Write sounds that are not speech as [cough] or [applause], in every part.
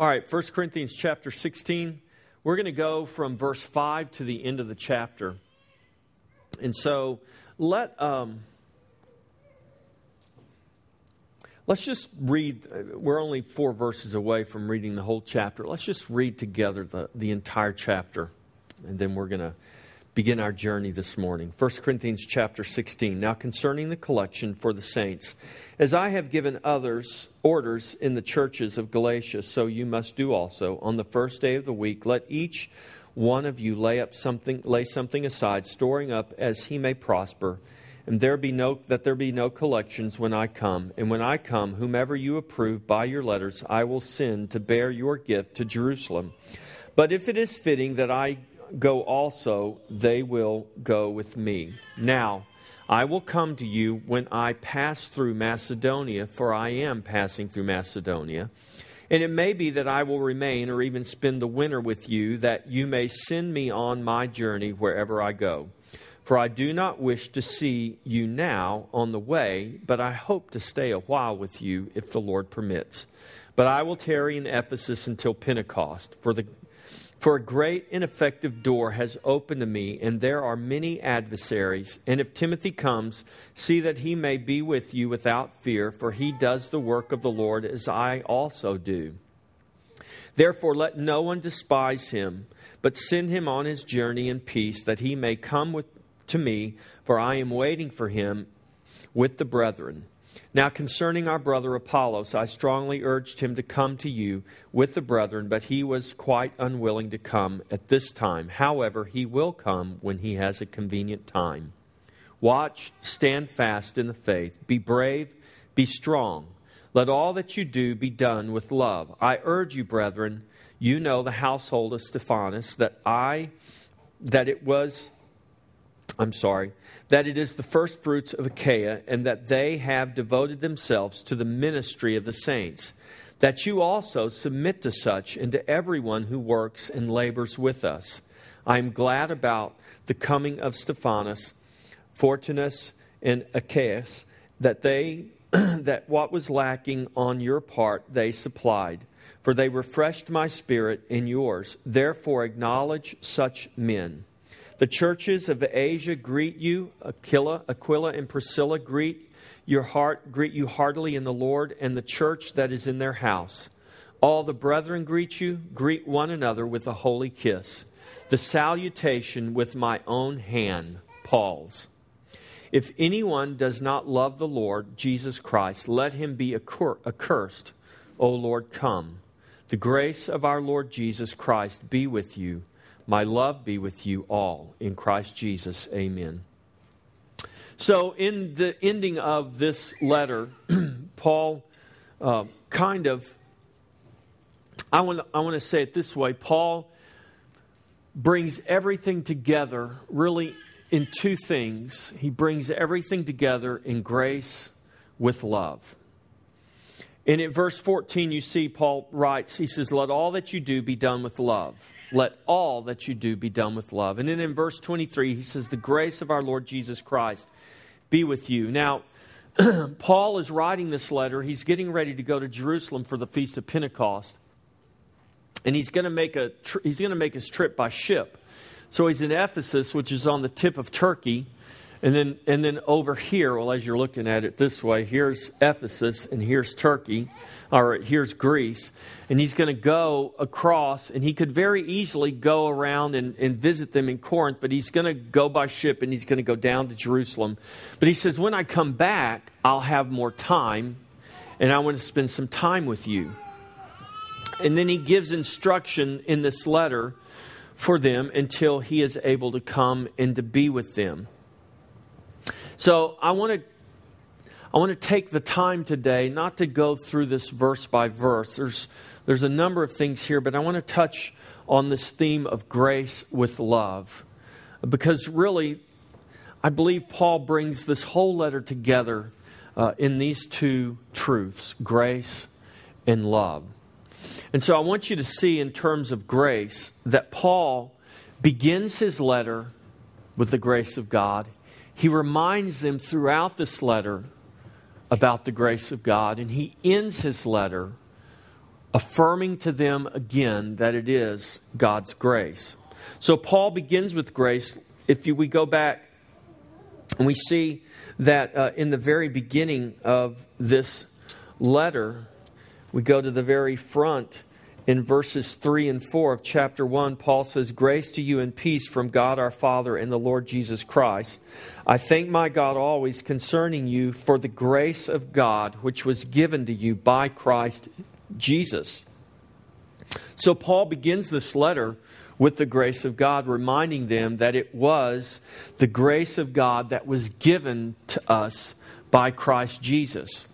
All right, 1 Corinthians chapter 16. We're going to go from verse 5 to the end of the chapter. And so let um, let's just read. We're only four verses away from reading the whole chapter. Let's just read together the, the entire chapter, and then we're going to begin our journey this morning. 1 Corinthians chapter 16. Now concerning the collection for the saints, as I have given others orders in the churches of Galatia, so you must do also. On the first day of the week, let each one of you lay up something lay something aside, storing up as he may prosper, and there be no that there be no collections when I come. And when I come, whomever you approve by your letters, I will send to bear your gift to Jerusalem. But if it is fitting that I go also, they will go with me. Now, I will come to you when I pass through Macedonia, for I am passing through Macedonia. And it may be that I will remain or even spend the winter with you, that you may send me on my journey wherever I go. For I do not wish to see you now on the way, but I hope to stay a while with you if the Lord permits. But I will tarry in Ephesus until Pentecost, for the for a great and effective door has opened to me, and there are many adversaries. And if Timothy comes, see that he may be with you without fear, for he does the work of the Lord as I also do. Therefore, let no one despise him, but send him on his journey in peace, that he may come with, to me, for I am waiting for him with the brethren. Now, concerning our brother Apollos, I strongly urged him to come to you with the brethren, but he was quite unwilling to come at this time. However, he will come when he has a convenient time. Watch, stand fast in the faith, be brave, be strong. Let all that you do be done with love. I urge you, brethren, you know the household of Stephanas, that I that it was I'm sorry, that it is the first fruits of Achaia, and that they have devoted themselves to the ministry of the saints. That you also submit to such and to everyone who works and labors with us. I am glad about the coming of Stephanas, Fortunatus, and Achaicus, that they [clears throat] that what was lacking on your part they supplied, for they refreshed my spirit and yours. Therefore acknowledge such men. The churches of Asia greet you. Aquila, Aquila and Priscilla greet your heart, greet you heartily in the Lord, and the church that is in their house. All the brethren greet you. Greet one another with a holy kiss. The salutation with my own hand, Paul's. If anyone does not love the Lord Jesus Christ, let him be accursed. O Lord, come. The grace of our Lord Jesus Christ be with you. My love be with you all. In Christ Jesus, amen. So, in the ending of this letter, [clears throat] Paul uh, kind of, I want, I want to say it this way Paul brings everything together really in two things. He brings everything together in grace with love. And in verse 14, you see Paul writes, he says, Let all that you do be done with love. Let all that you do be done with love. And then in verse 23, he says, The grace of our Lord Jesus Christ be with you. Now, [clears throat] Paul is writing this letter. He's getting ready to go to Jerusalem for the Feast of Pentecost. And he's going to make, a tr- he's going to make his trip by ship. So he's in Ephesus, which is on the tip of Turkey. And then, and then over here, well, as you're looking at it this way, here's Ephesus and here's Turkey, or here's Greece. And he's going to go across, and he could very easily go around and, and visit them in Corinth, but he's going to go by ship and he's going to go down to Jerusalem. But he says, when I come back, I'll have more time, and I want to spend some time with you. And then he gives instruction in this letter for them until he is able to come and to be with them. So I want to I want to take the time today not to go through this verse by verse. There's there's a number of things here, but I want to touch on this theme of grace with love. Because really, I believe Paul brings this whole letter together uh, in these two truths grace and love. And so I want you to see, in terms of grace, that Paul begins his letter with the grace of God he reminds them throughout this letter about the grace of God, and he ends his letter affirming to them again that it is God's grace. So Paul begins with grace. If you, we go back and we see that uh, in the very beginning of this letter, we go to the very front in verses 3 and 4 of chapter 1, Paul says, Grace to you and peace from God our Father and the Lord Jesus Christ. I thank my God always concerning you for the grace of God which was given to you by Christ Jesus. So Paul begins this letter with the grace of God, reminding them that it was the grace of God that was given to us by Christ Jesus.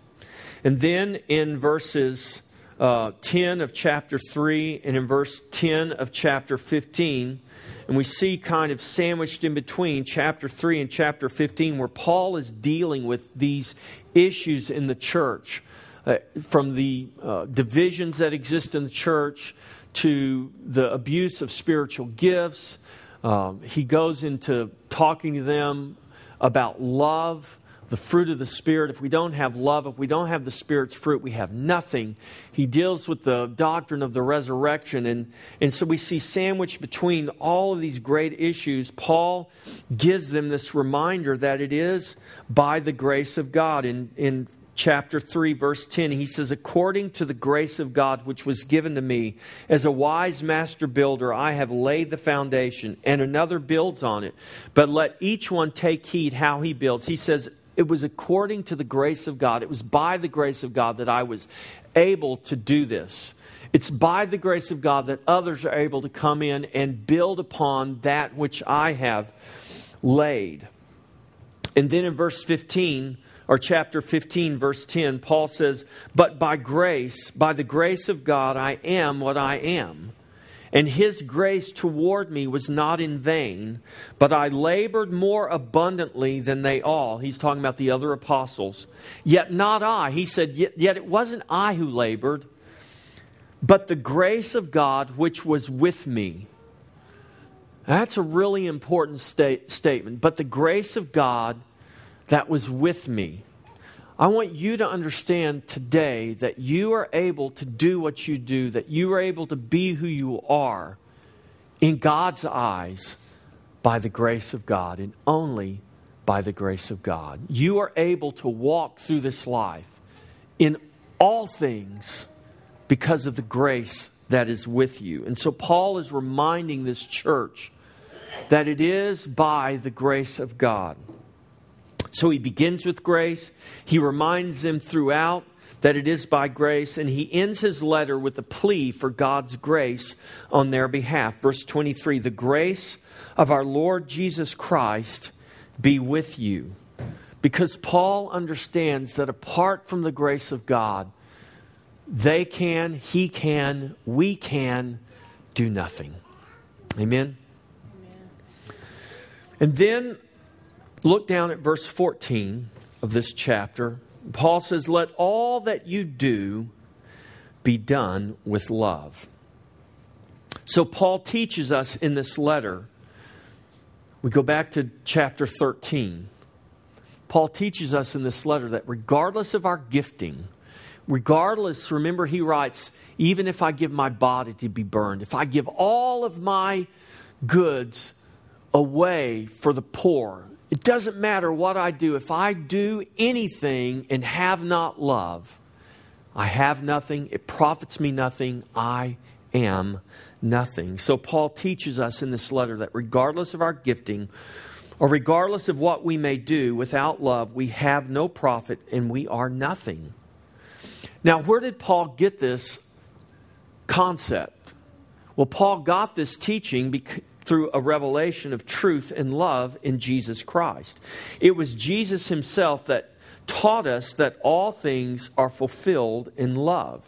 And then in verses uh, 10 of chapter 3 and in verse 10 of chapter 15. And we see kind of sandwiched in between chapter 3 and chapter 15 where Paul is dealing with these issues in the church. Uh, from the uh, divisions that exist in the church to the abuse of spiritual gifts. Um, he goes into talking to them about love the fruit of the Spirit. If we don't have love, if we don't have the Spirit's fruit, we have nothing. He deals with the doctrine of the resurrection. And, and so we see sandwiched between all of these great issues, Paul gives them this reminder that it is by the grace of God. In, in chapter 3, verse 10, he says, According to the grace of God which was given to me, as a wise master builder, I have laid the foundation, and another builds on it. But let each one take heed how he builds. He says, it was according to the grace of God. It was by the grace of God that I was able to do this. It's by the grace of God that others are able to come in and build upon that which I have laid. And then in verse 15, or chapter 15, verse 10, Paul says, But by grace, by the grace of God, I am what I am. And his grace toward me was not in vain, but I labored more abundantly than they all. He's talking about the other apostles. Yet not I. He said, Yet, yet it wasn't I who labored, but the grace of God which was with me. That's a really important state, statement. But the grace of God that was with me. I want you to understand today that you are able to do what you do, that you are able to be who you are in God's eyes by the grace of God and only by the grace of God. You are able to walk through this life in all things because of the grace that is with you. And so Paul is reminding this church that it is by the grace of God. So he begins with grace. He reminds them throughout that it is by grace, and he ends his letter with a plea for God's grace on their behalf. Verse 23 The grace of our Lord Jesus Christ be with you. Because Paul understands that apart from the grace of God, they can, he can, we can do nothing. Amen? Amen. And then Look down at verse 14 of this chapter. Paul says, Let all that you do be done with love. So, Paul teaches us in this letter, we go back to chapter 13. Paul teaches us in this letter that regardless of our gifting, regardless, remember, he writes, even if I give my body to be burned, if I give all of my goods away for the poor, it doesn't matter what I do. If I do anything and have not love, I have nothing. It profits me nothing. I am nothing. So, Paul teaches us in this letter that regardless of our gifting, or regardless of what we may do, without love, we have no profit and we are nothing. Now, where did Paul get this concept? Well, Paul got this teaching through a revelation of truth and love in Jesus Christ. It was Jesus himself that taught us that all things are fulfilled in love.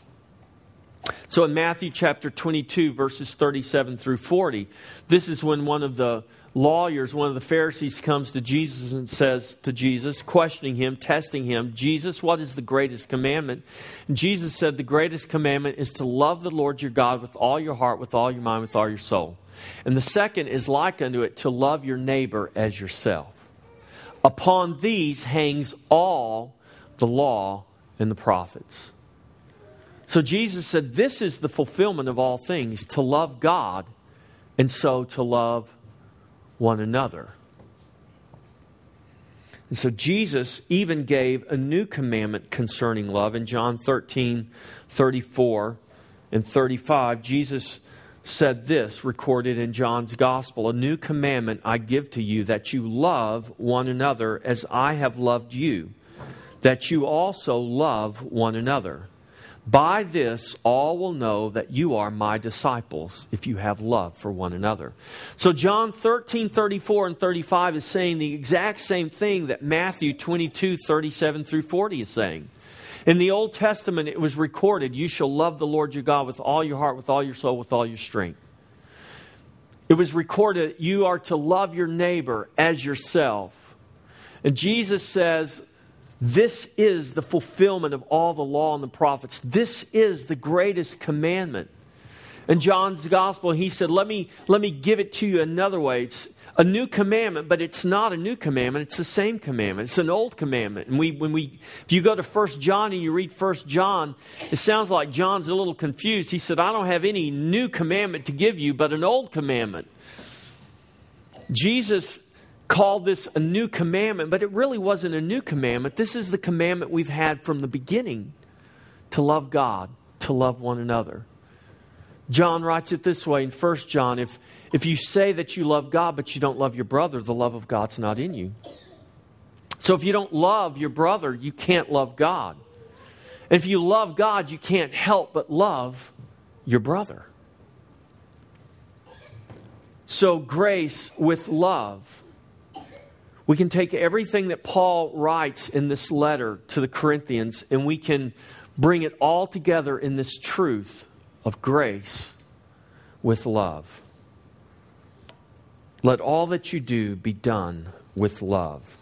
So in Matthew chapter 22, verses 37 through 40, this is when one of the lawyers, one of the Pharisees, comes to Jesus and says to Jesus, questioning him, testing him, Jesus, what is the greatest commandment? And Jesus said, The greatest commandment is to love the Lord your God with all your heart, with all your mind, with all your soul. And the second is like unto it to love your neighbor as yourself. Upon these hangs all the law and the prophets. So Jesus said, This is the fulfillment of all things to love God and so to love one another. And so Jesus even gave a new commandment concerning love in John 13, 34 and 35. Jesus said this, recorded in John's Gospel A new commandment I give to you, that you love one another as I have loved you, that you also love one another. By this, all will know that you are my disciples if you have love for one another. So, John 13, 34, and 35 is saying the exact same thing that Matthew 22, 37 through 40 is saying. In the Old Testament, it was recorded, You shall love the Lord your God with all your heart, with all your soul, with all your strength. It was recorded, You are to love your neighbor as yourself. And Jesus says, this is the fulfillment of all the law and the prophets. This is the greatest commandment. In John's gospel, he said, Let me, let me give it to you another way. It's a new commandment, but it's not a new commandment. It's the same commandment. It's an old commandment. And we, when we, if you go to First John and you read First John, it sounds like John's a little confused. He said, I don't have any new commandment to give you, but an old commandment. Jesus called this a new commandment, but it really wasn't a new commandment. This is the commandment we've had from the beginning to love God, to love one another. John writes it this way in 1 John if, if you say that you love God, but you don't love your brother, the love of God's not in you. So if you don't love your brother, you can't love God. And if you love God, you can't help but love your brother. So, grace with love we can take everything that Paul writes in this letter to the Corinthians and we can bring it all together in this truth of grace with love. Let all that you do be done with love.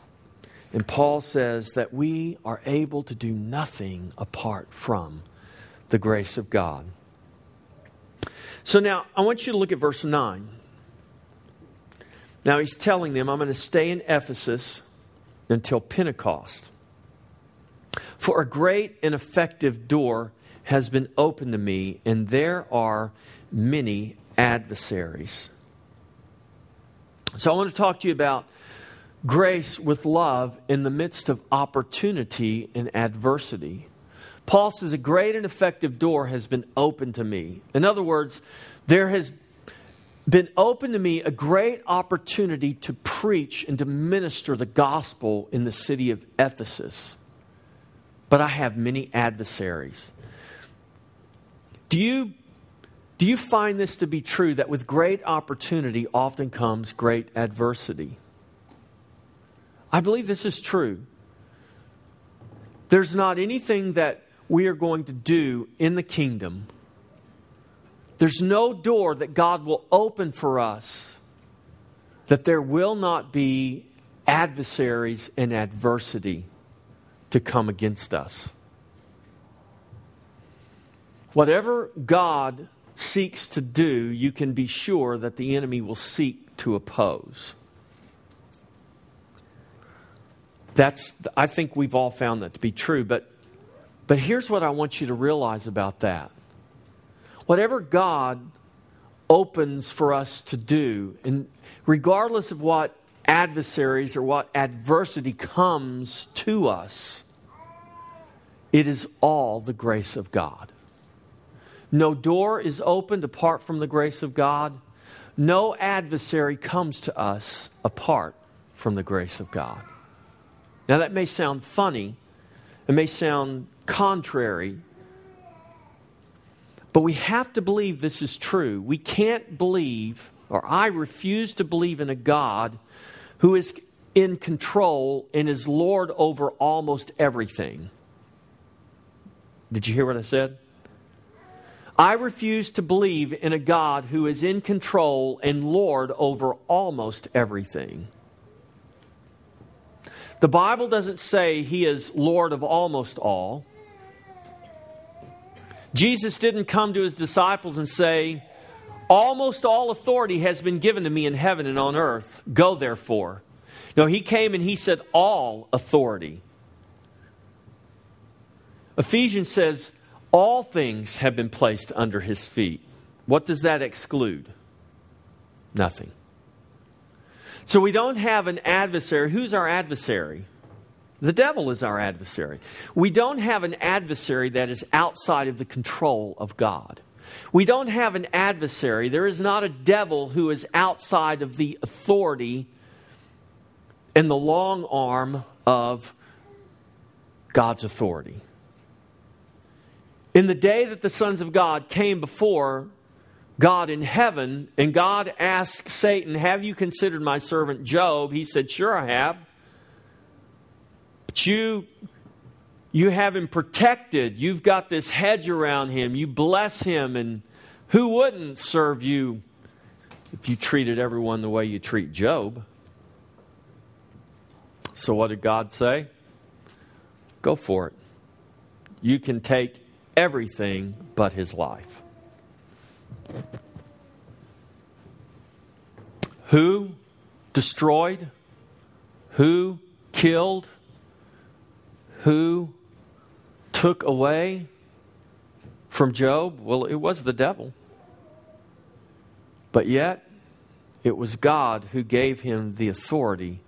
And Paul says that we are able to do nothing apart from the grace of God. So now I want you to look at verse 9. Now he's telling them, I'm going to stay in Ephesus until Pentecost. For a great and effective door has been opened to me, and there are many adversaries. So I want to talk to you about grace with love in the midst of opportunity and adversity. Paul says, A great and effective door has been opened to me. In other words, there has been open to me a great opportunity to preach and to minister the gospel in the city of Ephesus. But I have many adversaries. Do you, do you find this to be true that with great opportunity often comes great adversity? I believe this is true. There's not anything that we are going to do in the kingdom there's no door that God will open for us that there will not be adversaries and adversity to come against us. Whatever God seeks to do, you can be sure that the enemy will seek to oppose. That's, I think we've all found that to be true, but, but here's what I want you to realize about that whatever God opens for us to do, and regardless of what adversaries or what adversity comes to us, it is all the grace of God. No door is opened apart from the grace of God. No adversary comes to us apart from the grace of God. Now, that may sound funny, it may sound contrary but we have to believe this is true. We can't believe, or I refuse to believe in a God who is in control and is Lord over almost everything. Did you hear what I said? I refuse to believe in a God who is in control and Lord over almost everything. The Bible doesn't say he is Lord of almost all. Jesus didn't come to his disciples and say, Almost all authority has been given to me in heaven and on earth. Go therefore. No, he came and he said, All authority. Ephesians says, All things have been placed under his feet. What does that exclude? Nothing. So we don't have an adversary. Who's our adversary? The devil is our adversary. We don't have an adversary that is outside of the control of God. We don't have an adversary. There is not a devil who is outside of the authority and the long arm of God's authority. In the day that the sons of God came before God in heaven, and God asked Satan, Have you considered my servant Job? He said, Sure, I have. But you, you have him protected. You've got this hedge around him. You bless him. And who wouldn't serve you if you treated everyone the way you treat Job? So, what did God say? Go for it. You can take everything but his life. Who destroyed? Who killed? Who took away from Job? Well, it was the devil. But yet, it was God who gave him the authority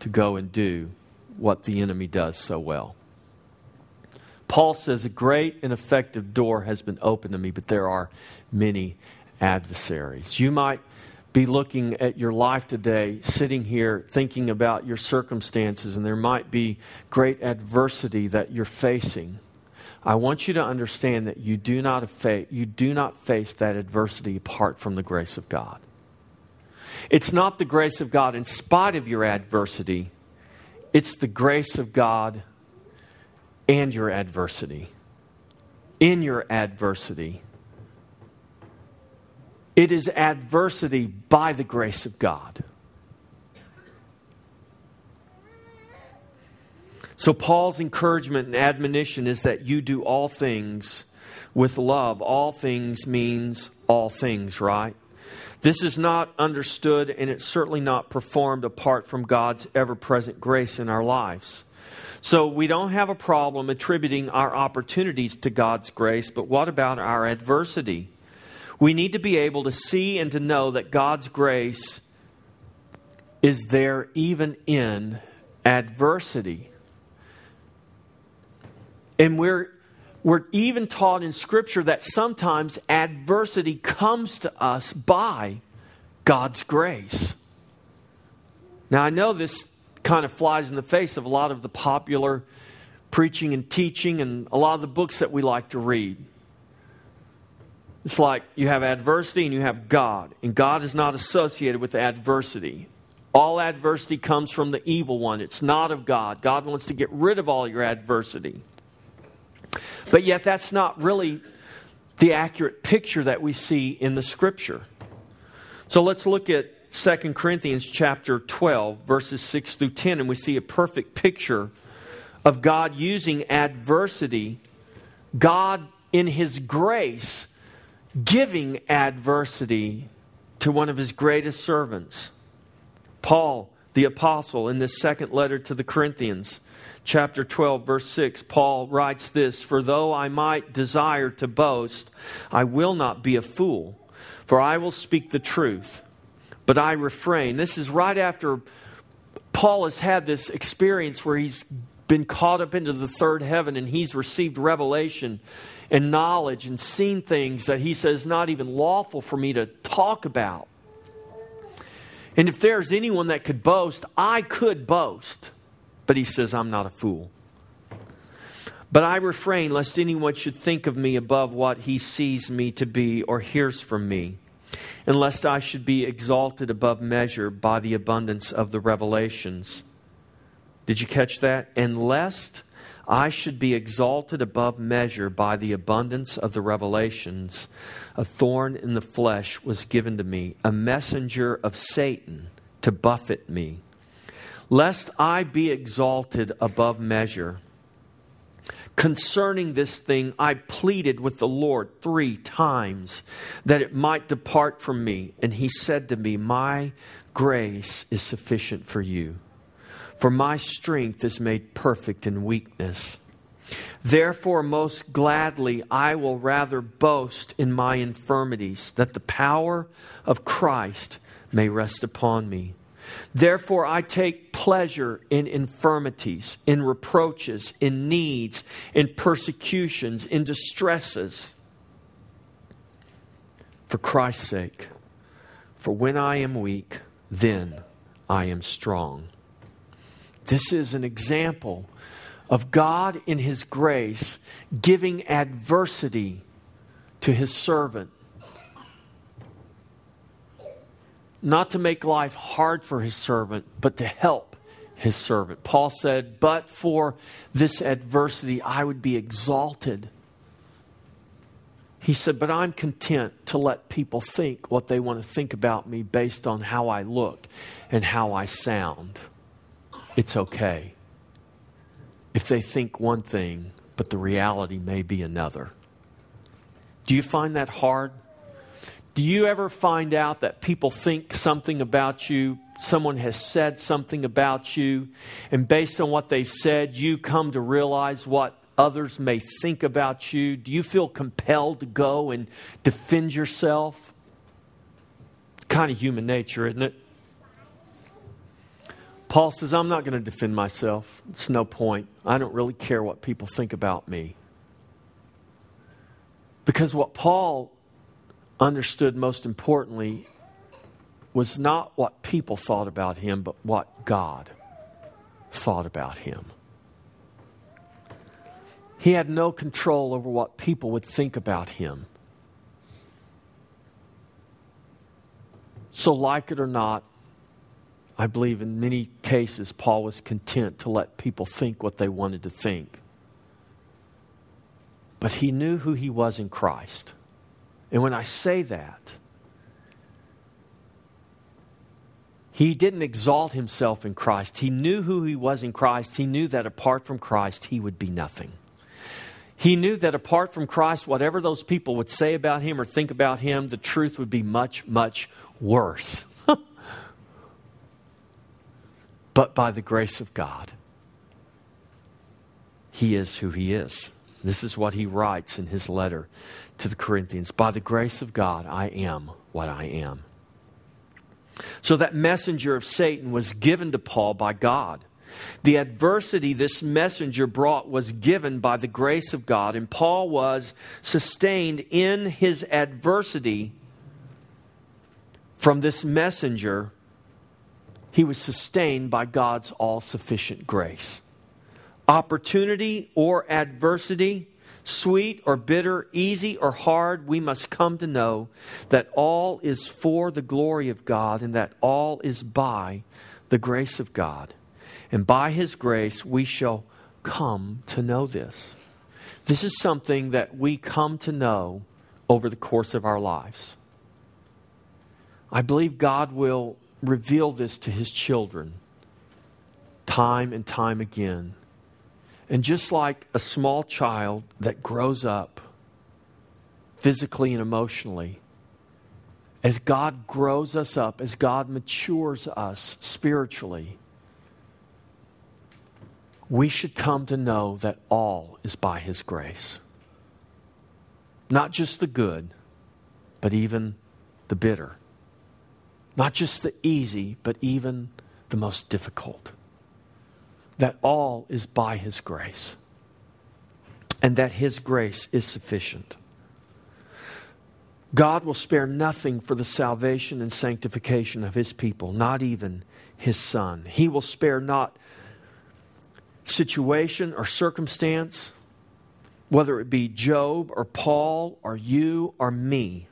to go and do what the enemy does so well. Paul says, A great and effective door has been opened to me, but there are many adversaries. You might be looking at your life today, sitting here thinking about your circumstances, and there might be great adversity that you're facing. I want you to understand that you do not, face, you do not face that adversity apart from the grace of God. It's not the grace of God in spite of your adversity, it's the grace of God and your adversity. In your adversity, it is adversity by the grace of God. So, Paul's encouragement and admonition is that you do all things with love. All things means all things, right? This is not understood and it's certainly not performed apart from God's ever present grace in our lives. So, we don't have a problem attributing our opportunities to God's grace, but what about our adversity? We need to be able to see and to know that God's grace is there even in adversity. And we're, we're even taught in Scripture that sometimes adversity comes to us by God's grace. Now, I know this kind of flies in the face of a lot of the popular preaching and teaching and a lot of the books that we like to read. It's like you have adversity and you have God, and God is not associated with adversity. All adversity comes from the evil one, it's not of God. God wants to get rid of all your adversity. But yet, that's not really the accurate picture that we see in the scripture. So let's look at 2 Corinthians chapter 12 verses 6 through 10 and we see a perfect picture of God using adversity, God in his grace giving adversity to one of his greatest servants. Paul, the apostle, in this second letter to the Corinthians, chapter 12, verse 6, Paul writes this For though I might desire to boast, I will not be a fool, for I will speak the truth. But I refrain. This is right after Paul has had this experience where he's been caught up into the third heaven and he's received revelation and knowledge and seen things that he says not even lawful for me to talk about. And if there's anyone that could boast, I could boast. But he says, I'm not a fool. But I refrain lest anyone should think of me above what he sees me to be or hears from me, and lest I should be exalted above measure by the abundance of the revelations. Did you catch that? And lest I should be exalted above measure by the abundance of the revelations. A thorn in the flesh was given to me, a messenger of Satan to buffet me, lest I be exalted above measure. Concerning this thing, I pleaded with the Lord three times that it might depart from me. And he said to me, My grace is sufficient for you for my strength is made perfect in weakness. Therefore, most gladly, I will rather boast in my infirmities, that the power of Christ may rest upon me. Therefore, I take pleasure in infirmities, in reproaches, in needs, in persecutions, in distresses, for Christ's sake. For when I am weak, then I am strong. This is an example of God in His grace giving adversity to His servant. Not to make life hard for His servant, but to help His servant. Paul said, But for this adversity, I would be exalted. He said, But I'm content to let people think what they want to think about me based on how I look and how I sound. It's okay if they think one thing, but the reality may be another. Do you find that hard? Do you ever find out that people think something about you, someone has said something about you, and based on what they've said, you come to realize what others may think about you? Do you feel compelled to go and defend yourself? Kind of human nature, isn't it? Paul says, I'm not going to defend myself. It's no point. I don't really care what people think about me. Because what Paul understood most importantly was not what people thought about him, but what God thought about him. He had no control over what people would think about him. So, like it or not, I believe in many cases, Paul was content to let people think what they wanted to think. But he knew who he was in Christ. And when I say that, he didn't exalt himself in Christ. He knew who he was in Christ. He knew that apart from Christ, he would be nothing. He knew that apart from Christ, whatever those people would say about him or think about him, the truth would be much, much worse but by the grace of God. He is who he is. This is what he writes in his letter to the Corinthians. By the grace of God, I am what I am. So that messenger of Satan was given to Paul by God. The adversity this messenger brought was given by the grace of God, and Paul was sustained in his adversity from this messenger he was sustained by God's all sufficient grace. Opportunity or adversity, sweet or bitter, easy or hard, we must come to know that all is for the glory of God and that all is by the grace of God. And by His grace, we shall come to know this. This is something that we come to know over the course of our lives. I believe God will reveal this to his children time and time again. And just like a small child that grows up physically and emotionally, as God grows us up, as God matures us spiritually, we should come to know that all is by His grace. Not just the good, but even the bitter. Not just the easy, but even the most difficult. That all is by His grace, and that His grace is sufficient. God will spare nothing for the salvation and sanctification of His people, not even His Son. He will spare not situation or circumstance, whether it be Job or Paul or you or me.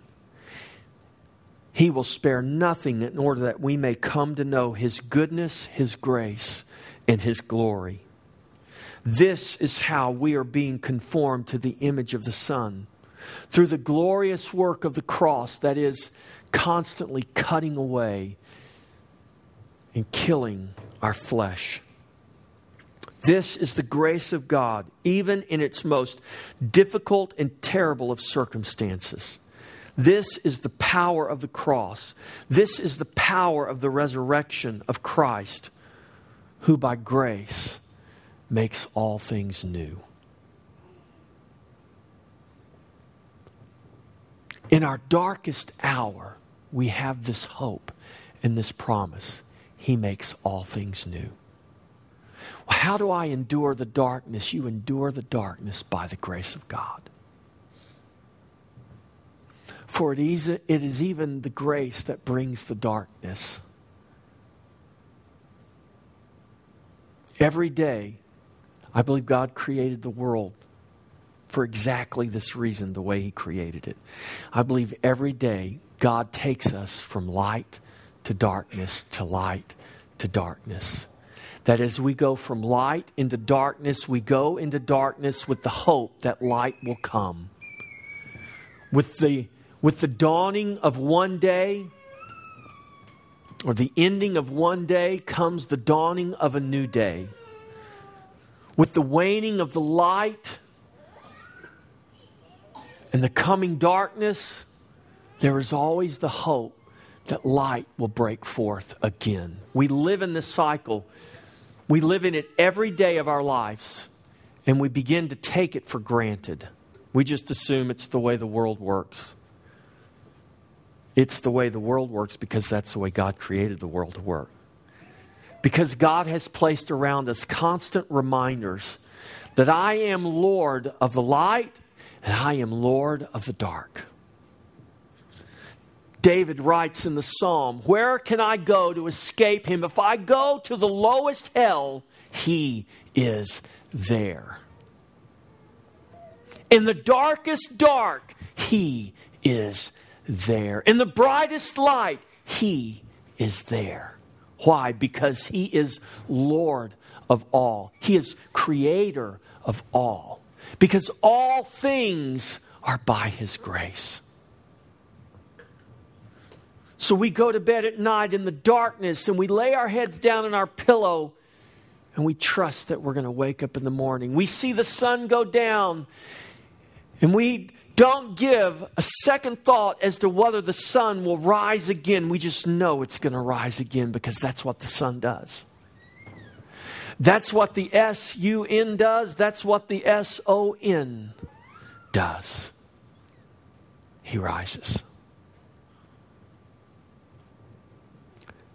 He will spare nothing in order that we may come to know His goodness, His grace, and His glory. This is how we are being conformed to the image of the Son through the glorious work of the cross that is constantly cutting away and killing our flesh. This is the grace of God, even in its most difficult and terrible of circumstances. This is the power of the cross. This is the power of the resurrection of Christ, who by grace makes all things new. In our darkest hour, we have this hope and this promise. He makes all things new. How do I endure the darkness? You endure the darkness by the grace of God. For it is, even the grace that brings the darkness. Every day, I believe God created the world for exactly this reason, the way He created it. I believe every day God takes us from light to darkness to light to darkness. That as we go from light into darkness, we go into darkness with the hope that light will come. With the, with the dawning of one day, or the ending of one day, comes the dawning of a new day. With the waning of the light, and the coming darkness, there is always the hope that light will break forth again. We live in this cycle. We live in it every day of our lives, and we begin to take it for granted. We just assume it's the way the world works. It's the way the world works because that's the way God created the world to work. Because God has placed around us constant reminders that I am Lord of the light and I am Lord of the dark. David writes in the psalm, Where can I go to escape him? If I go to the lowest hell, he is there. In the darkest dark, he is there. In the brightest light, he is there. Why? Because he is Lord of all, he is creator of all because all things are by His grace. So we go to bed at night in the darkness and we lay our heads down in our pillow and we trust that we're going to wake up in the morning. We see the sun go down and we don't give a second thought as to whether the sun will rise again. We just know it's going to rise again because that's what the sun does. That's what the S U N does. That's what the S O N does. He rises.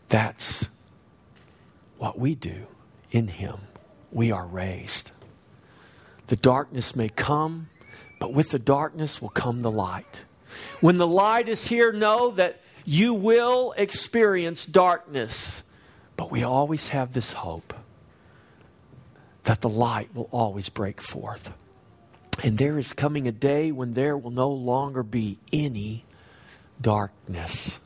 That's what we do in Him. We are raised. The darkness may come, but with the darkness will come the light. When the light is here, know that you will experience darkness, but we always have this hope that the light will always break forth. And there is coming a day when there will no longer be any darkness.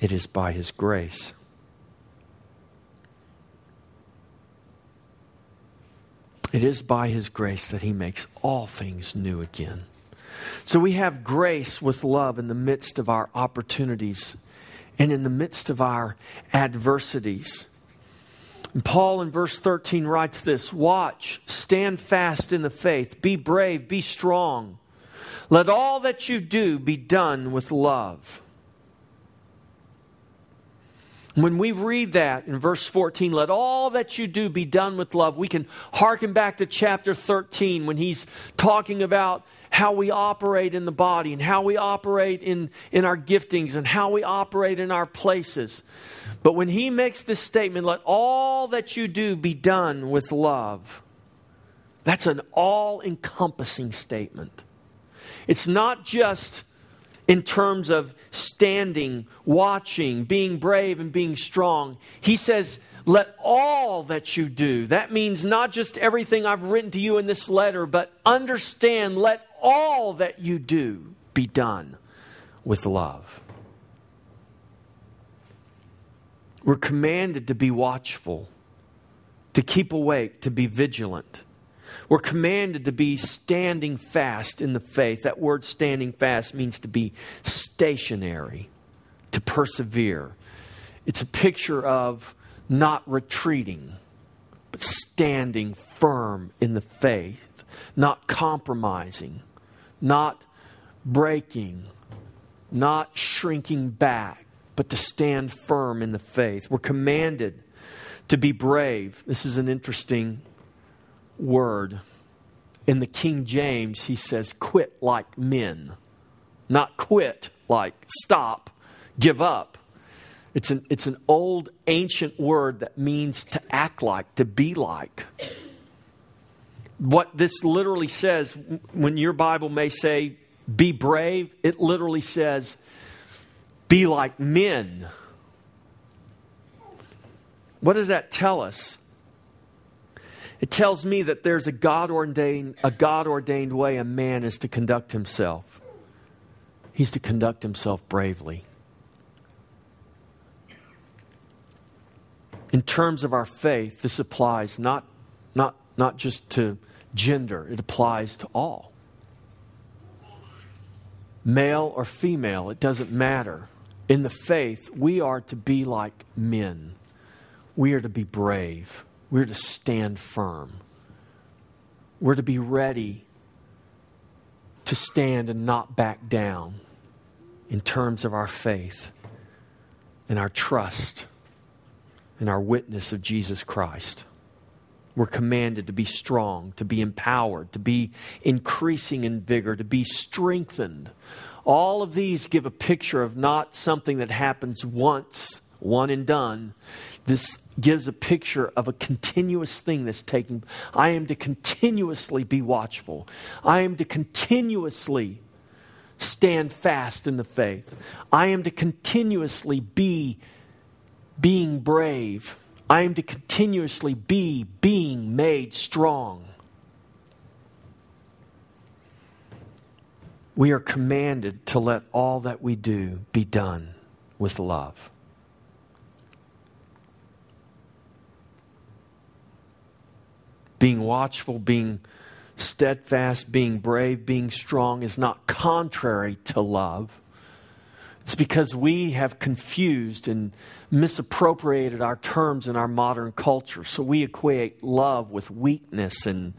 It is by His grace. It is by His grace that He makes all things new again. So we have grace with love in the midst of our opportunities and in the midst of our adversities. And Paul in verse 13 writes this Watch, stand fast in the faith, be brave, be strong. Let all that you do be done with love. When we read that in verse 14, let all that you do be done with love, we can hearken back to chapter 13 when he's talking about how we operate in the body and how we operate in, in our giftings and how we operate in our places. But when he makes this statement, let all that you do be done with love, that's an all encompassing statement. It's not just in terms of standing, watching, being brave, and being strong. He says, let all that you do, that means not just everything I've written to you in this letter, but understand, let all that you do be done with love. We're commanded to be watchful, to keep awake, to be vigilant. We're commanded to be standing fast in the faith. That word standing fast means to be stationary, to persevere. It's a picture of not retreating, but standing firm in the faith, not compromising, not breaking, not shrinking back, but to stand firm in the faith. We're commanded to be brave. This is an interesting word. in the King James, he says, quit like men. Not quit like stop, give up. It's an, it's an old ancient word that means to act like, to be like. What this literally says, when your Bible may say, be brave, it literally says, be like men. What does that tell us? It tells me that there's a God ordained a God ordained way a man is to conduct himself. He's to conduct himself bravely. In terms of our faith, this applies not, not, not just to gender, it applies to all. Male or female, it doesn't matter. In the faith, we are to be like men. We are to be brave. We're to stand firm. We're to be ready to stand and not back down in terms of our faith and our trust and our witness of Jesus Christ. We're commanded to be strong, to be empowered, to be increasing in vigor, to be strengthened. All of these give a picture of not something that happens once, one and done. This gives a picture of a continuous thing that's taking. I am to continuously be watchful. I am to continuously stand fast in the faith. I am to continuously be being brave. I am to continuously be being made strong. We are commanded to let all that we do be done with love. Being watchful, being steadfast, being brave, being strong is not contrary to love. It's because we have confused and misappropriated our terms in our modern culture. So we equate love with weakness and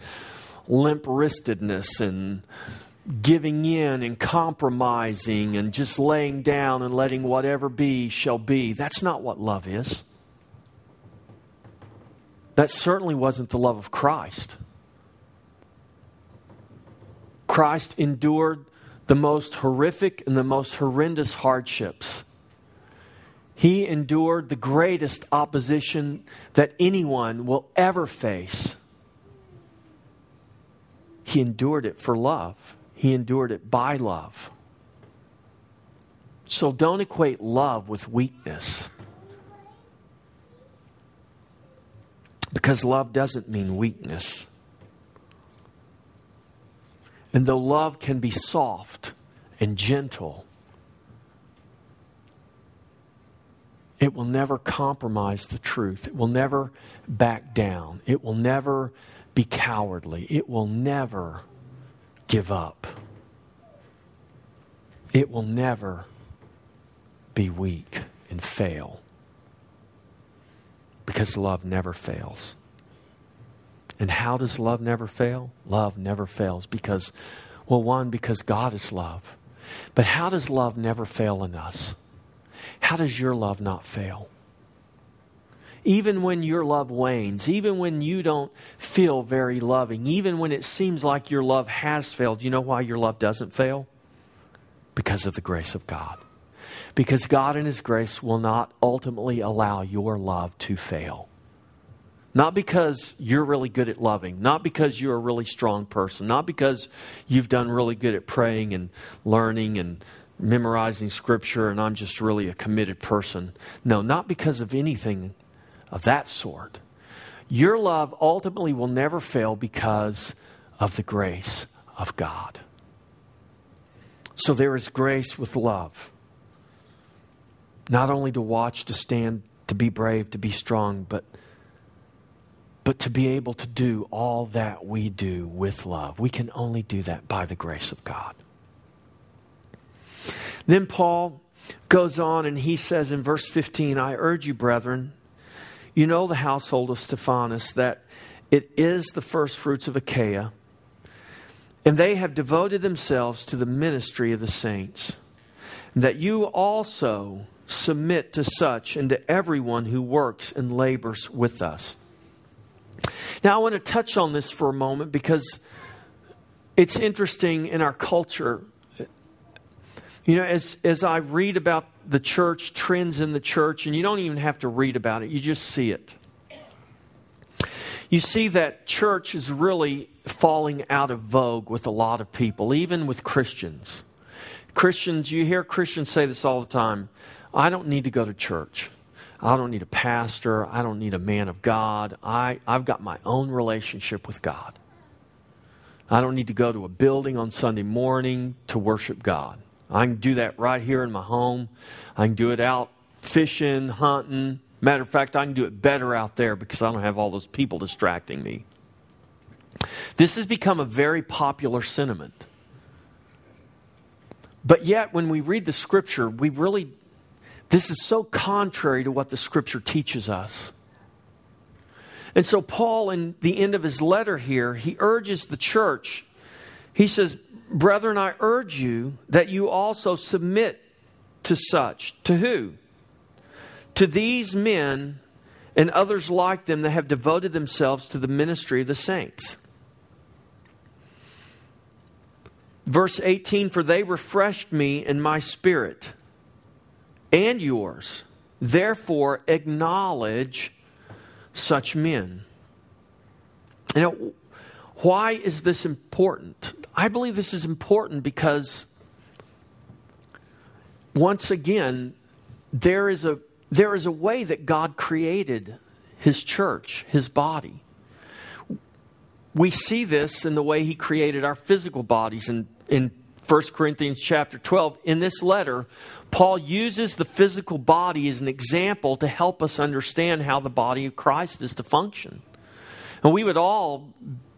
limp wristedness and giving in and compromising and just laying down and letting whatever be shall be. That's not what love is. That certainly wasn't the love of Christ. Christ endured the most horrific and the most horrendous hardships. He endured the greatest opposition that anyone will ever face. He endured it for love, he endured it by love. So don't equate love with weakness. Because love doesn't mean weakness. And though love can be soft and gentle, it will never compromise the truth. It will never back down. It will never be cowardly. It will never give up. It will never be weak and fail because love never fails. And how does love never fail? Love never fails because, well, one, because God is love. But how does love never fail in us? How does your love not fail? Even when your love wanes, even when you don't feel very loving, even when it seems like your love has failed, you know why your love doesn't fail? Because of the grace of God. Because God in His grace will not ultimately allow your love to fail. Not because you're really good at loving, not because you're a really strong person, not because you've done really good at praying and learning and memorizing scripture and I'm just really a committed person. No, not because of anything of that sort. Your love ultimately will never fail because of the grace of God. So there is grace with love not only to watch, to stand, to be brave, to be strong, but but to be able to do all that we do with love. We can only do that by the grace of God. Then Paul goes on and he says in verse 15, I urge you, brethren, you know the household of Stephanas, that it is the first fruits of Achaia, and they have devoted themselves to the ministry of the saints, that you also submit to such and to everyone who works and labors with us. Now, I want to touch on this for a moment because it's interesting in our culture. You know, as, as I read about the church, trends in the church, and you don't even have to read about it, you just see it. You see that church is really falling out of vogue with a lot of people, even with Christians. Christians, you hear Christians say this all the time I don't need to go to church. I don't need a pastor. I don't need a man of God. I, I've got my own relationship with God. I don't need to go to a building on Sunday morning to worship God. I can do that right here in my home. I can do it out fishing, hunting. Matter of fact, I can do it better out there because I don't have all those people distracting me. This has become a very popular sentiment. But yet, when we read the scripture, we really, this is so contrary to what the scripture teaches us. And so, Paul, in the end of his letter here, he urges the church. He says, Brethren, I urge you that you also submit to such. To who? To these men and others like them that have devoted themselves to the ministry of the saints. Verse 18 For they refreshed me in my spirit and yours. Therefore, acknowledge such men. Now, why is this important? I believe this is important because, once again, there is a, there is a way that God created His church, His body. We see this in the way He created our physical bodies in, in 1 Corinthians chapter 12. In this letter, Paul uses the physical body as an example to help us understand how the body of Christ is to function. And we would all,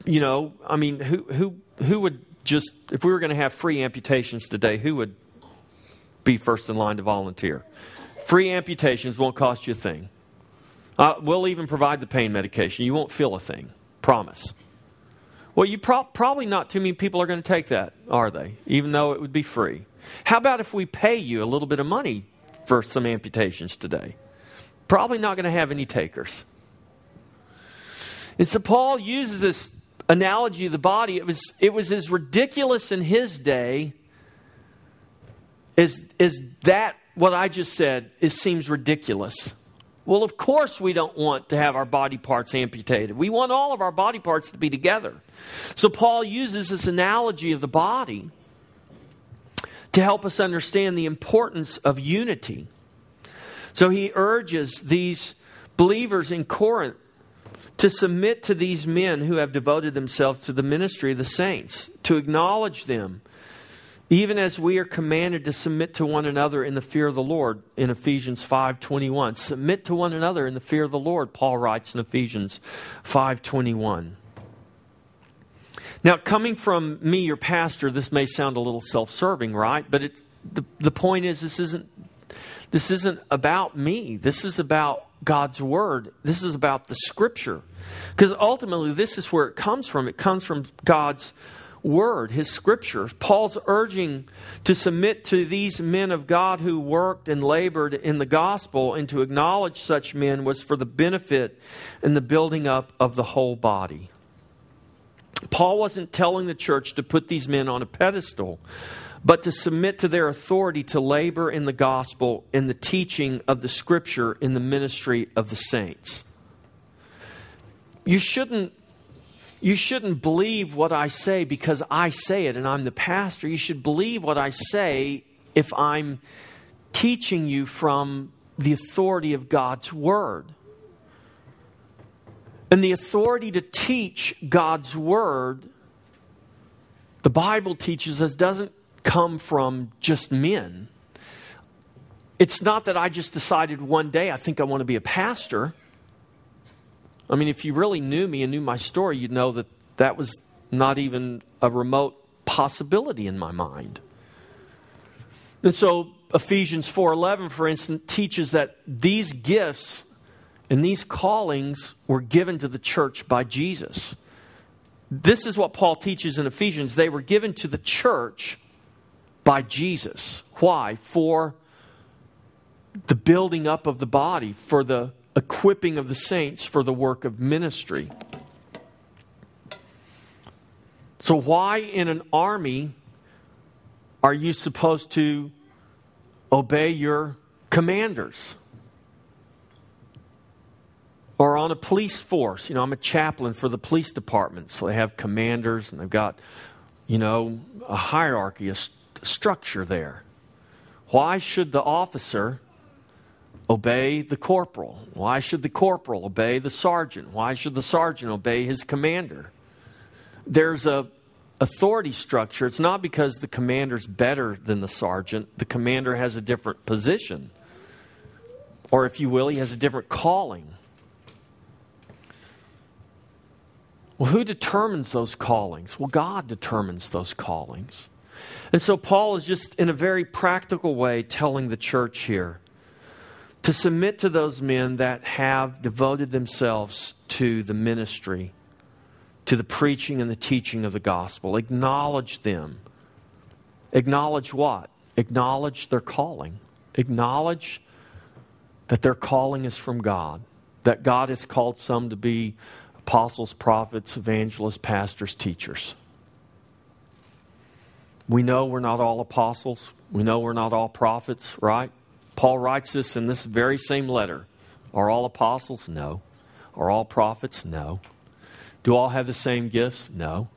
you know, I mean, who, who, who would just, if we were going to have free amputations today, who would be first in line to volunteer? Free amputations won't cost you a thing. Uh, we'll even provide the pain medication. You won't feel a thing. Promise. Well, you pro- probably not too many people are going to take that, are they? Even though it would be free. How about if we pay you a little bit of money for some amputations today? Probably not going to have any takers. And so Paul uses this analogy of the body. It was, it was as ridiculous in his day as, as that, what I just said, it seems ridiculous. Well, of course, we don't want to have our body parts amputated. We want all of our body parts to be together. So, Paul uses this analogy of the body to help us understand the importance of unity. So, he urges these believers in Corinth to submit to these men who have devoted themselves to the ministry of the saints, to acknowledge them even as we are commanded to submit to one another in the fear of the Lord in Ephesians 5:21. Submit to one another in the fear of the Lord, Paul writes in Ephesians 5:21. Now, coming from me, your pastor, this may sound a little self-serving, right? But it, the, the point is this isn't this isn't about me. This is about God's word. This is about the scripture. Because ultimately this is where it comes from. It comes from God's word, his scriptures. Paul's urging to submit to these men of God who worked and labored in the gospel, and to acknowledge such men was for the benefit and the building up of the whole body. Paul wasn't telling the church to put these men on a pedestal, but to submit to their authority to labor in the gospel in the teaching of the scripture in the ministry of the saints. You shouldn't you shouldn't believe what I say because I say it and I'm the pastor. You should believe what I say if I'm teaching you from the authority of God's Word. And the authority to teach God's Word, the Bible teaches us, doesn't come from just men. It's not that I just decided one day I think I want to be a pastor. I mean, if you really knew me and knew my story, you'd know that that was not even a remote possibility in my mind. And so Ephesians 4:11 for instance teaches that these gifts and these callings were given to the church by Jesus. This is what Paul teaches in Ephesians. They were given to the church by Jesus. Why? For the building up of the body, for the equipping of the saints for the work of ministry. So, why in an army are you supposed to obey your commanders? Or on a police force. You know, I'm a chaplain for the police department, so they have commanders and they've got, you know, a hierarchy, a st- structure there. Why should the officer obey the corporal? Why should the corporal obey the sergeant? Why should the sergeant obey his commander? There's a authority structure. It's not because the commander's better than the sergeant. The commander has a different position. Or if you will, he has a different calling. Well, who determines those callings? Well, God determines those callings. And so Paul is just in a very practical way telling the church here to submit to those men that have devoted themselves to the ministry, to the preaching and the teaching of the gospel. Acknowledge them. Acknowledge what? Acknowledge their calling. Acknowledge that their calling is from God, that God has called some to be apostles, prophets, evangelists, pastors, teachers. We know we're not all apostles. We know we're not all prophets, right? Paul writes this in this very same letter. Are all apostles? No. Are all prophets? No. Do all have the same gifts? No.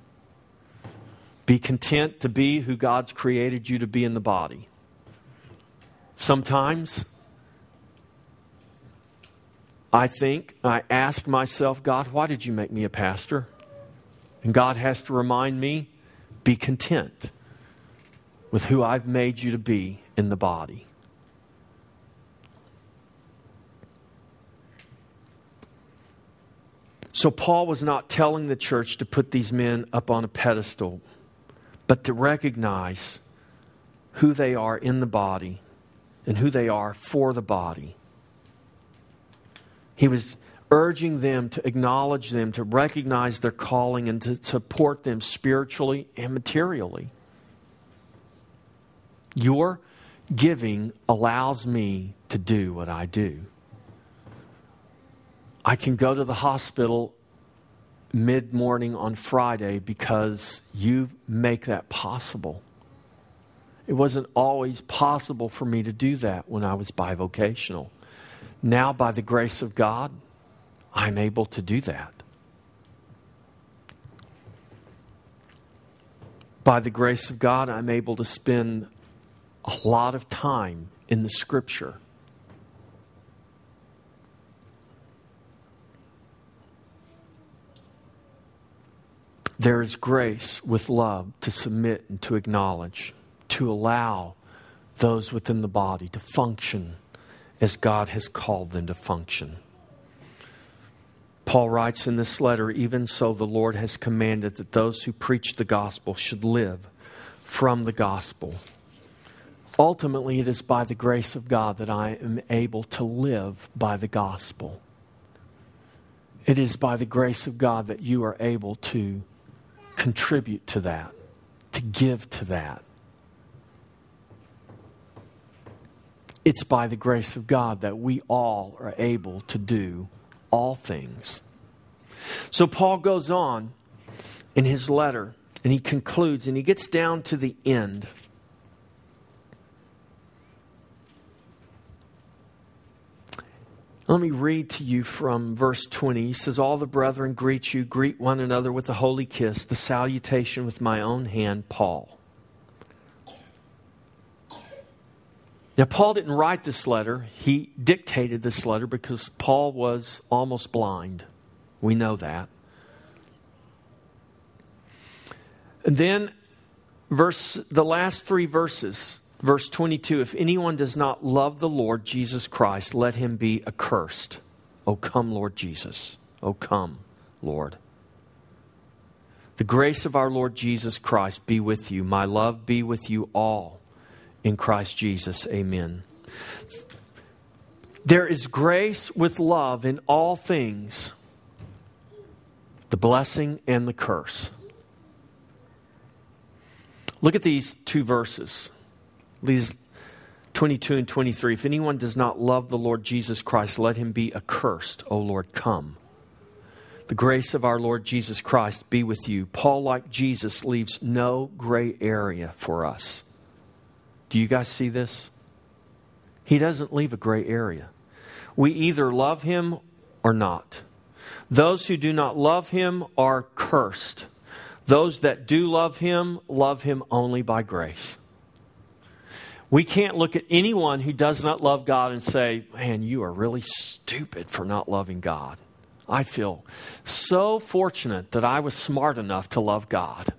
Be content to be who God's created you to be in the body. Sometimes I think, I ask myself, God, why did you make me a pastor? And God has to remind me, be content with who I've made you to be in the body. So, Paul was not telling the church to put these men up on a pedestal, but to recognize who they are in the body and who they are for the body. He was urging them to acknowledge them, to recognize their calling, and to support them spiritually and materially. Your giving allows me to do what I do. I can go to the hospital mid morning on Friday because you make that possible. It wasn't always possible for me to do that when I was bivocational. Now, by the grace of God, I'm able to do that. By the grace of God, I'm able to spend a lot of time in the scripture. There is grace with love to submit and to acknowledge, to allow those within the body to function as God has called them to function. Paul writes in this letter Even so, the Lord has commanded that those who preach the gospel should live from the gospel. Ultimately, it is by the grace of God that I am able to live by the gospel. It is by the grace of God that you are able to contribute to that, to give to that. It's by the grace of God that we all are able to do all things. So Paul goes on in his letter and he concludes and he gets down to the end. Let me read to you from verse 20. He says, All the brethren greet you, greet one another with a holy kiss, the salutation with my own hand, Paul. Now, Paul didn't write this letter, he dictated this letter because Paul was almost blind. We know that. And then, verse, the last three verses, verse 22 If anyone does not love the Lord Jesus Christ, let him be accursed. O come, Lord Jesus. O come, Lord. The grace of our Lord Jesus Christ be with you. My love be with you all in Christ Jesus. Amen. There is grace with love in all things, the blessing and the curse. Look at these two verses, these 22 and 23. If anyone does not love the Lord Jesus Christ, let him be accursed. O Lord, come. The grace of our Lord Jesus Christ be with you. Paul, like Jesus, leaves no gray area for us. Do you guys see this? He doesn't leave a gray area. We either love him or not. Those who do not love him are cursed. Those that do love him love him only by grace. We can't look at anyone who does not love God and say, Man, you are really stupid for not loving God. I feel so fortunate that I was smart enough to love God.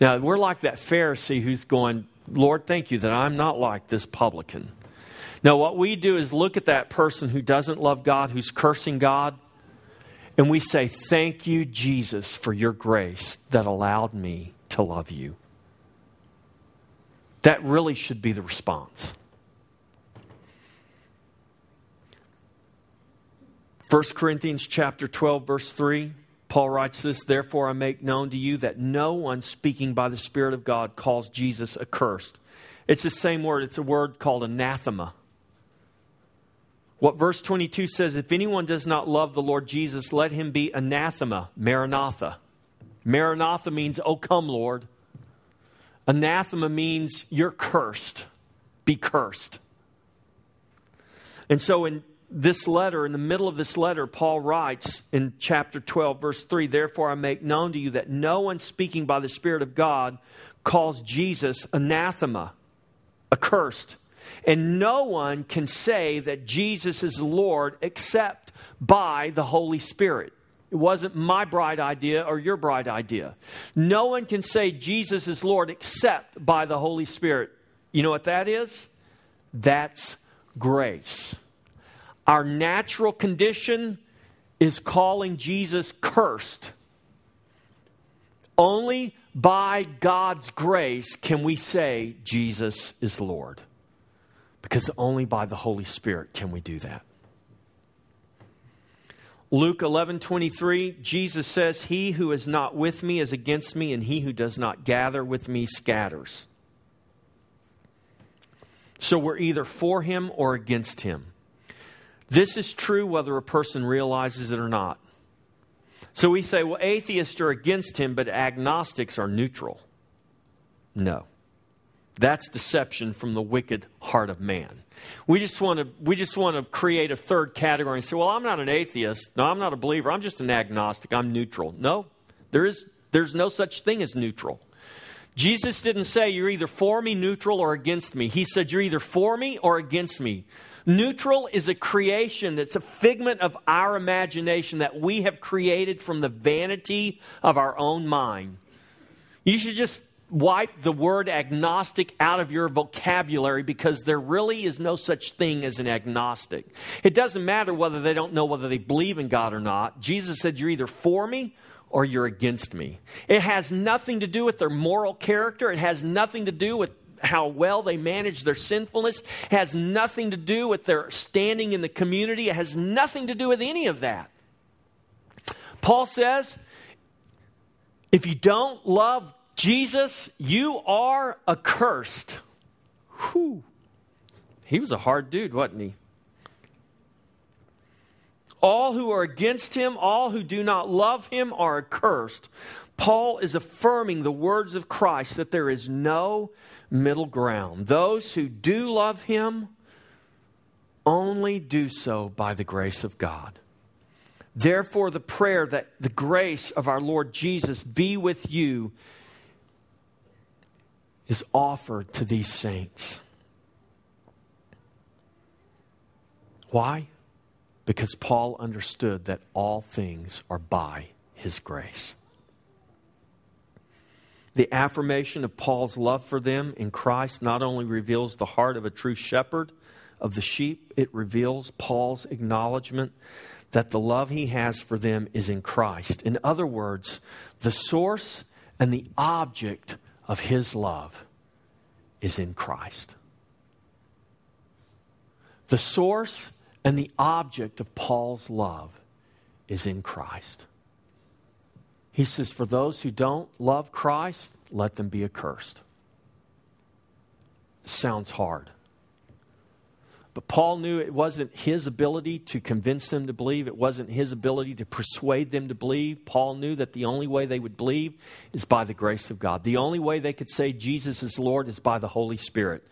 Now, we're like that Pharisee who's going, Lord, thank you that I'm not like this publican. Now, what we do is look at that person who doesn't love God, who's cursing God, and we say, Thank you, Jesus, for your grace that allowed me to love you. That really should be the response. 1 Corinthians chapter 12 verse 3 Paul writes this therefore I make known to you that no one speaking by the spirit of God calls Jesus accursed. It's the same word it's a word called anathema. What verse 22 says if anyone does not love the Lord Jesus let him be anathema maranatha. Maranatha means oh come Lord. Anathema means you're cursed. Be cursed. And so in this letter, in the middle of this letter, Paul writes in chapter 12, verse 3 Therefore, I make known to you that no one speaking by the Spirit of God calls Jesus anathema, accursed. And no one can say that Jesus is Lord except by the Holy Spirit. It wasn't my bright idea or your bright idea. No one can say Jesus is Lord except by the Holy Spirit. You know what that is? That's grace. Our natural condition is calling Jesus cursed. Only by God's grace can we say Jesus is Lord. Because only by the Holy Spirit can we do that. Luke 11 23, Jesus says, He who is not with me is against me, and he who does not gather with me scatters. So we're either for him or against him. This is true whether a person realizes it or not. So we say, well, atheists are against him, but agnostics are neutral. No. That's deception from the wicked heart of man. We just want to we just want to create a third category and say, "Well, I'm not an atheist. No, I'm not a believer. I'm just an agnostic. I'm neutral." No. There is there's no such thing as neutral. Jesus didn't say you're either for me, neutral, or against me. He said you're either for me or against me. Neutral is a creation that's a figment of our imagination that we have created from the vanity of our own mind. You should just wipe the word agnostic out of your vocabulary because there really is no such thing as an agnostic. It doesn't matter whether they don't know whether they believe in God or not. Jesus said, You're either for me or you're against me. It has nothing to do with their moral character, it has nothing to do with how well they manage their sinfulness it has nothing to do with their standing in the community. It has nothing to do with any of that. Paul says, if you don't love Jesus, you are accursed. Whew. He was a hard dude, wasn't he? All who are against him, all who do not love him, are accursed. Paul is affirming the words of Christ that there is no middle ground. Those who do love him only do so by the grace of God. Therefore, the prayer that the grace of our Lord Jesus be with you is offered to these saints. Why? Because Paul understood that all things are by his grace. The affirmation of Paul's love for them in Christ not only reveals the heart of a true shepherd of the sheep, it reveals Paul's acknowledgement that the love he has for them is in Christ. In other words, the source and the object of his love is in Christ. The source and the object of Paul's love is in Christ. He says, For those who don't love Christ, let them be accursed. Sounds hard. But Paul knew it wasn't his ability to convince them to believe, it wasn't his ability to persuade them to believe. Paul knew that the only way they would believe is by the grace of God. The only way they could say Jesus is Lord is by the Holy Spirit.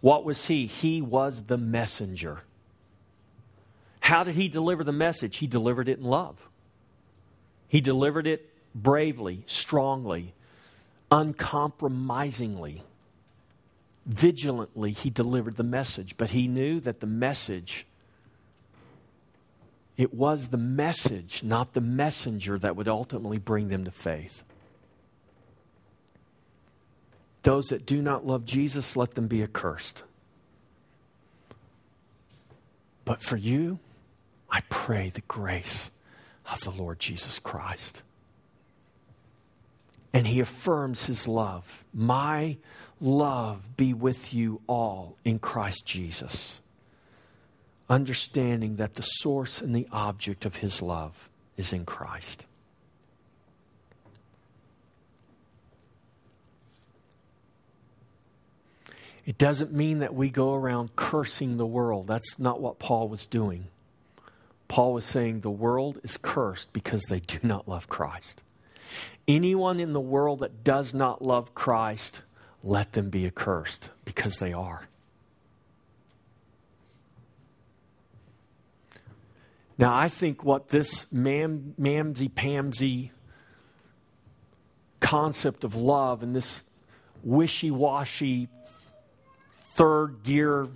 What was he? He was the messenger. How did he deliver the message? He delivered it in love. He delivered it bravely, strongly, uncompromisingly vigilantly he delivered the message, but he knew that the message, it was the message, not the messenger, that would ultimately bring them to faith. Those that do not love Jesus, let them be accursed. But for you, I pray the grace of the Lord Jesus Christ. And he affirms his love. My love be with you all in Christ Jesus. Understanding that the source and the object of his love is in Christ. It doesn't mean that we go around cursing the world. That's not what Paul was doing. Paul was saying the world is cursed because they do not love Christ. Anyone in the world that does not love Christ let them be accursed because they are. Now, I think what this mam- mamsy pamsy concept of love and this wishy washy third gear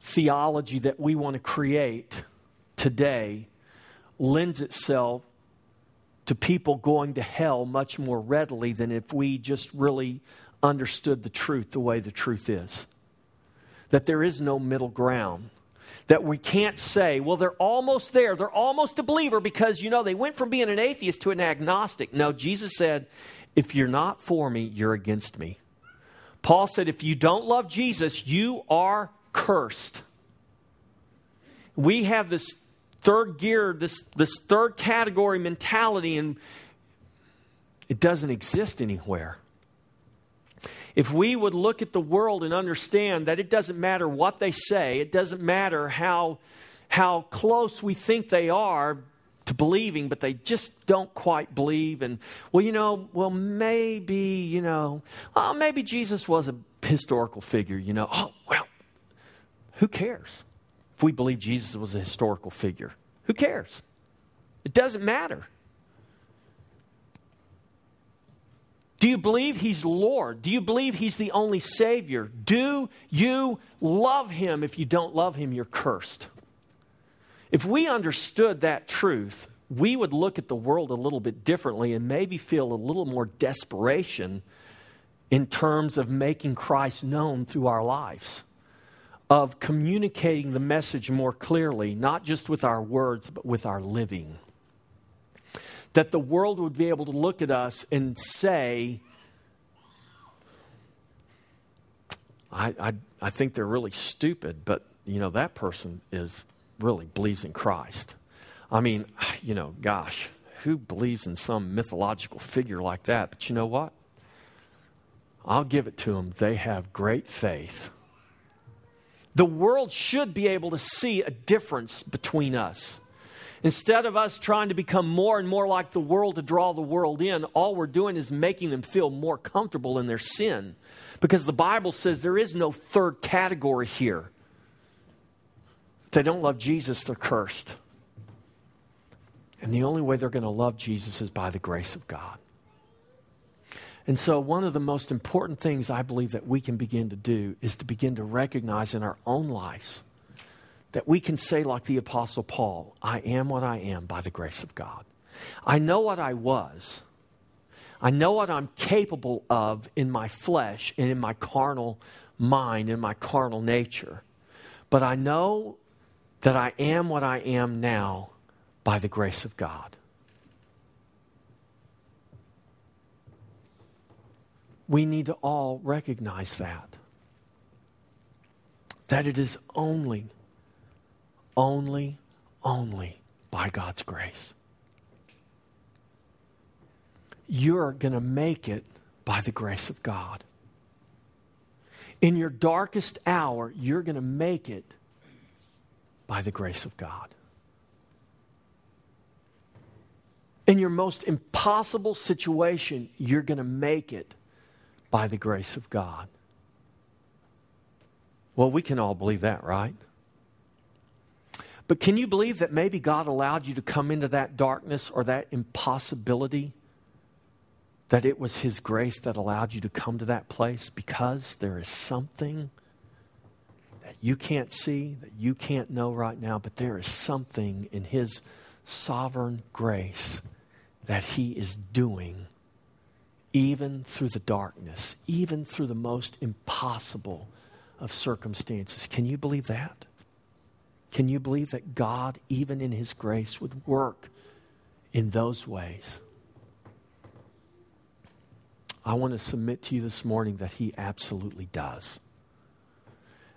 theology that we want to create today lends itself to people going to hell much more readily than if we just really understood the truth the way the truth is. That there is no middle ground. That we can't say, well, they're almost there. They're almost a believer because, you know, they went from being an atheist to an agnostic. No, Jesus said, if you're not for me, you're against me. Paul said, if you don't love Jesus, you are cursed. We have this third gear, this, this third category mentality, and it doesn't exist anywhere. If we would look at the world and understand that it doesn't matter what they say, it doesn't matter how, how close we think they are to believing, but they just don't quite believe. And, well, you know, well, maybe, you know, oh, maybe Jesus was a historical figure, you know. Oh, well, who cares if we believe Jesus was a historical figure? Who cares? It doesn't matter. Do you believe he's Lord? Do you believe he's the only Savior? Do you love him? If you don't love him, you're cursed. If we understood that truth, we would look at the world a little bit differently and maybe feel a little more desperation in terms of making Christ known through our lives, of communicating the message more clearly, not just with our words, but with our living that the world would be able to look at us and say, I, I, I think they're really stupid, but, you know, that person is really believes in Christ. I mean, [sighs] you know, gosh, who believes in some mythological figure like that? But you know what? I'll give it to them. They have great faith. The world should be able to see a difference between us. Instead of us trying to become more and more like the world to draw the world in, all we're doing is making them feel more comfortable in their sin. Because the Bible says there is no third category here. If they don't love Jesus, they're cursed. And the only way they're going to love Jesus is by the grace of God. And so, one of the most important things I believe that we can begin to do is to begin to recognize in our own lives that we can say, like the Apostle Paul, I am what I am by the grace of God. I know what I was. I know what I'm capable of in my flesh and in my carnal mind, in my carnal nature. But I know that I am what I am now by the grace of God. We need to all recognize that. That it is only only, only by God's grace. You're going to make it by the grace of God. In your darkest hour, you're going to make it by the grace of God. In your most impossible situation, you're going to make it by the grace of God. Well, we can all believe that, right? But can you believe that maybe God allowed you to come into that darkness or that impossibility? That it was His grace that allowed you to come to that place because there is something that you can't see, that you can't know right now, but there is something in His sovereign grace that He is doing even through the darkness, even through the most impossible of circumstances. Can you believe that? Can you believe that God, even in His grace, would work in those ways? I want to submit to you this morning that He absolutely does.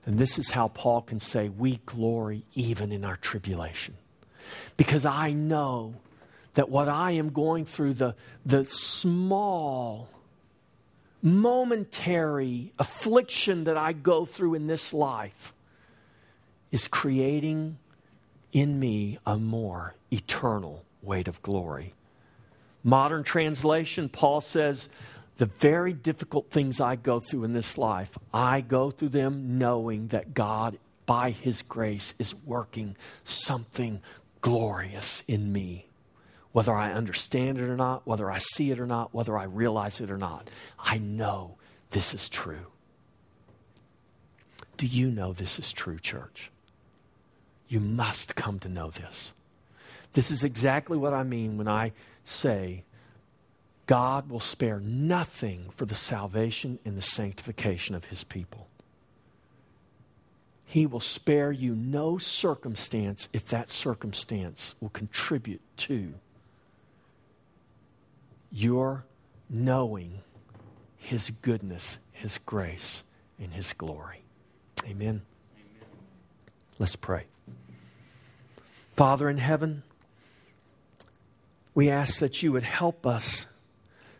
And this is how Paul can say, We glory even in our tribulation. Because I know that what I am going through, the, the small, momentary affliction that I go through in this life, is creating in me a more eternal weight of glory. Modern translation, Paul says, the very difficult things I go through in this life, I go through them knowing that God, by His grace, is working something glorious in me. Whether I understand it or not, whether I see it or not, whether I realize it or not, I know this is true. Do you know this is true, church? You must come to know this. This is exactly what I mean when I say God will spare nothing for the salvation and the sanctification of his people. He will spare you no circumstance if that circumstance will contribute to your knowing his goodness, his grace, and his glory. Amen. Amen. Let's pray. Father in heaven, we ask that you would help us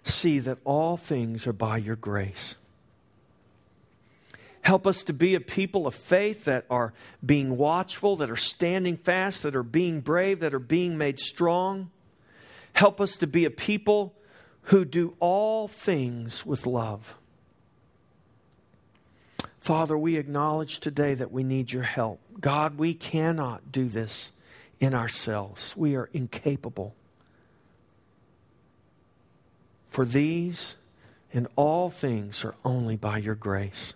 see that all things are by your grace. Help us to be a people of faith that are being watchful, that are standing fast, that are being brave, that are being made strong. Help us to be a people who do all things with love. Father, we acknowledge today that we need your help. God, we cannot do this in ourselves. We are incapable. For these and all things are only by your grace.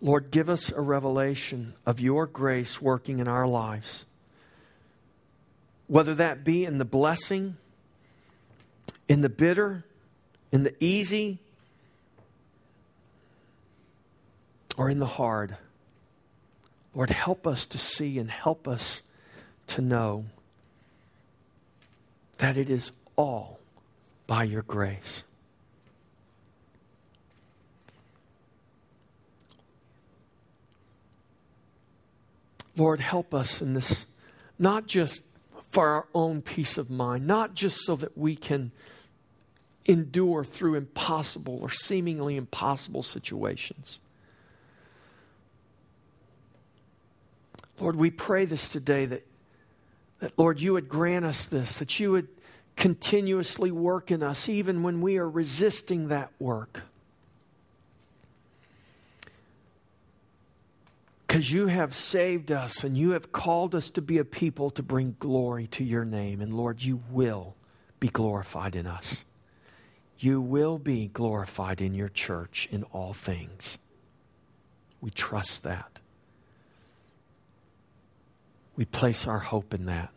Lord, give us a revelation of your grace working in our lives. Whether that be in the blessing, in the bitter, in the easy, or in the hard. Lord, help us to see and help us to know that it is all by your grace. Lord, help us in this, not just for our own peace of mind, not just so that we can endure through impossible or seemingly impossible situations Lord, we pray this today that, that, Lord, you would grant us this, that you would continuously work in us, even when we are resisting that work. Because you have saved us and you have called us to be a people to bring glory to your name. And Lord, you will be glorified in us. You will be glorified in your church in all things. We trust that. We place our hope in that.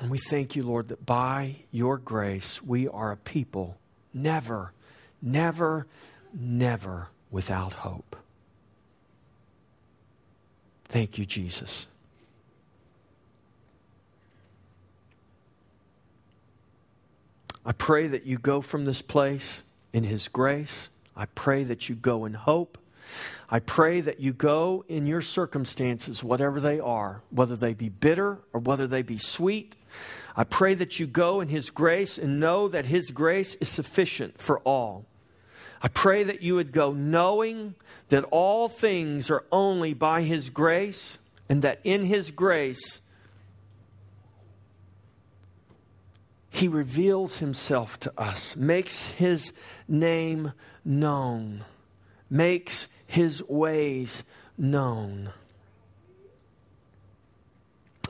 And we thank you, Lord, that by your grace we are a people never, never, never without hope. Thank you, Jesus. I pray that you go from this place in His grace. I pray that you go in hope. I pray that you go in your circumstances, whatever they are, whether they be bitter or whether they be sweet. I pray that you go in His grace and know that His grace is sufficient for all. I pray that you would go knowing that all things are only by His grace and that in His grace He reveals Himself to us, makes His name known, makes His ways known.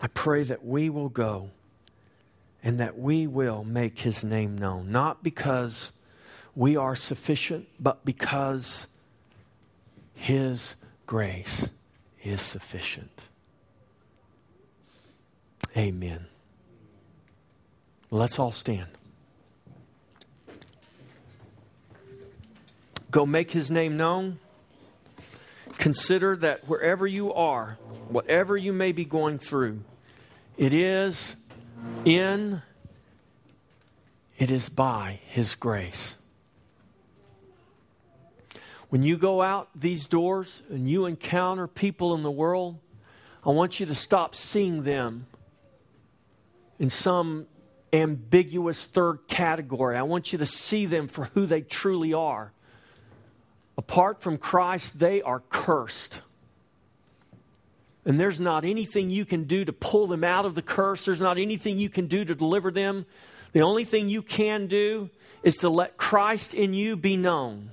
I pray that we will go and that we will make His name known, not because we are sufficient, but because His grace is sufficient. Amen. Let's all stand. Go make His name known. Consider that wherever you are, whatever you may be going through, it is in, it is by His grace. When you go out these doors and you encounter people in the world, I want you to stop seeing them in some ambiguous third category. I want you to see them for who they truly are. Apart from Christ, they are cursed. And there's not anything you can do to pull them out of the curse. There's not anything you can do to deliver them. The only thing you can do is to let Christ in you be known.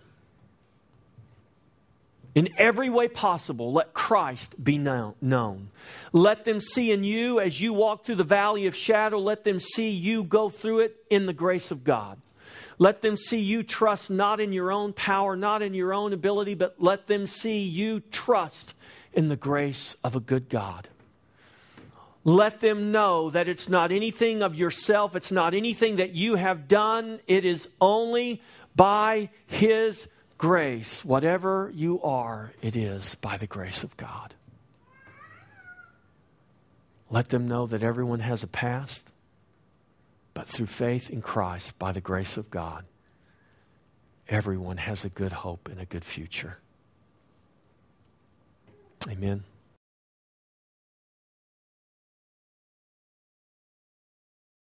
In every way possible, let Christ be known. Let them see in you as you walk through the valley of shadow, let them see you go through it in the grace of God. Let them see you trust not in your own power, not in your own ability, but let them see you trust in the grace of a good God. Let them know that it's not anything of yourself, it's not anything that you have done, it is only by His grace, whatever you are, it is by the grace of God. Let them know that everyone has a past, but through faith in Christ, by the grace of God, everyone has a good hope and a good future. Amen.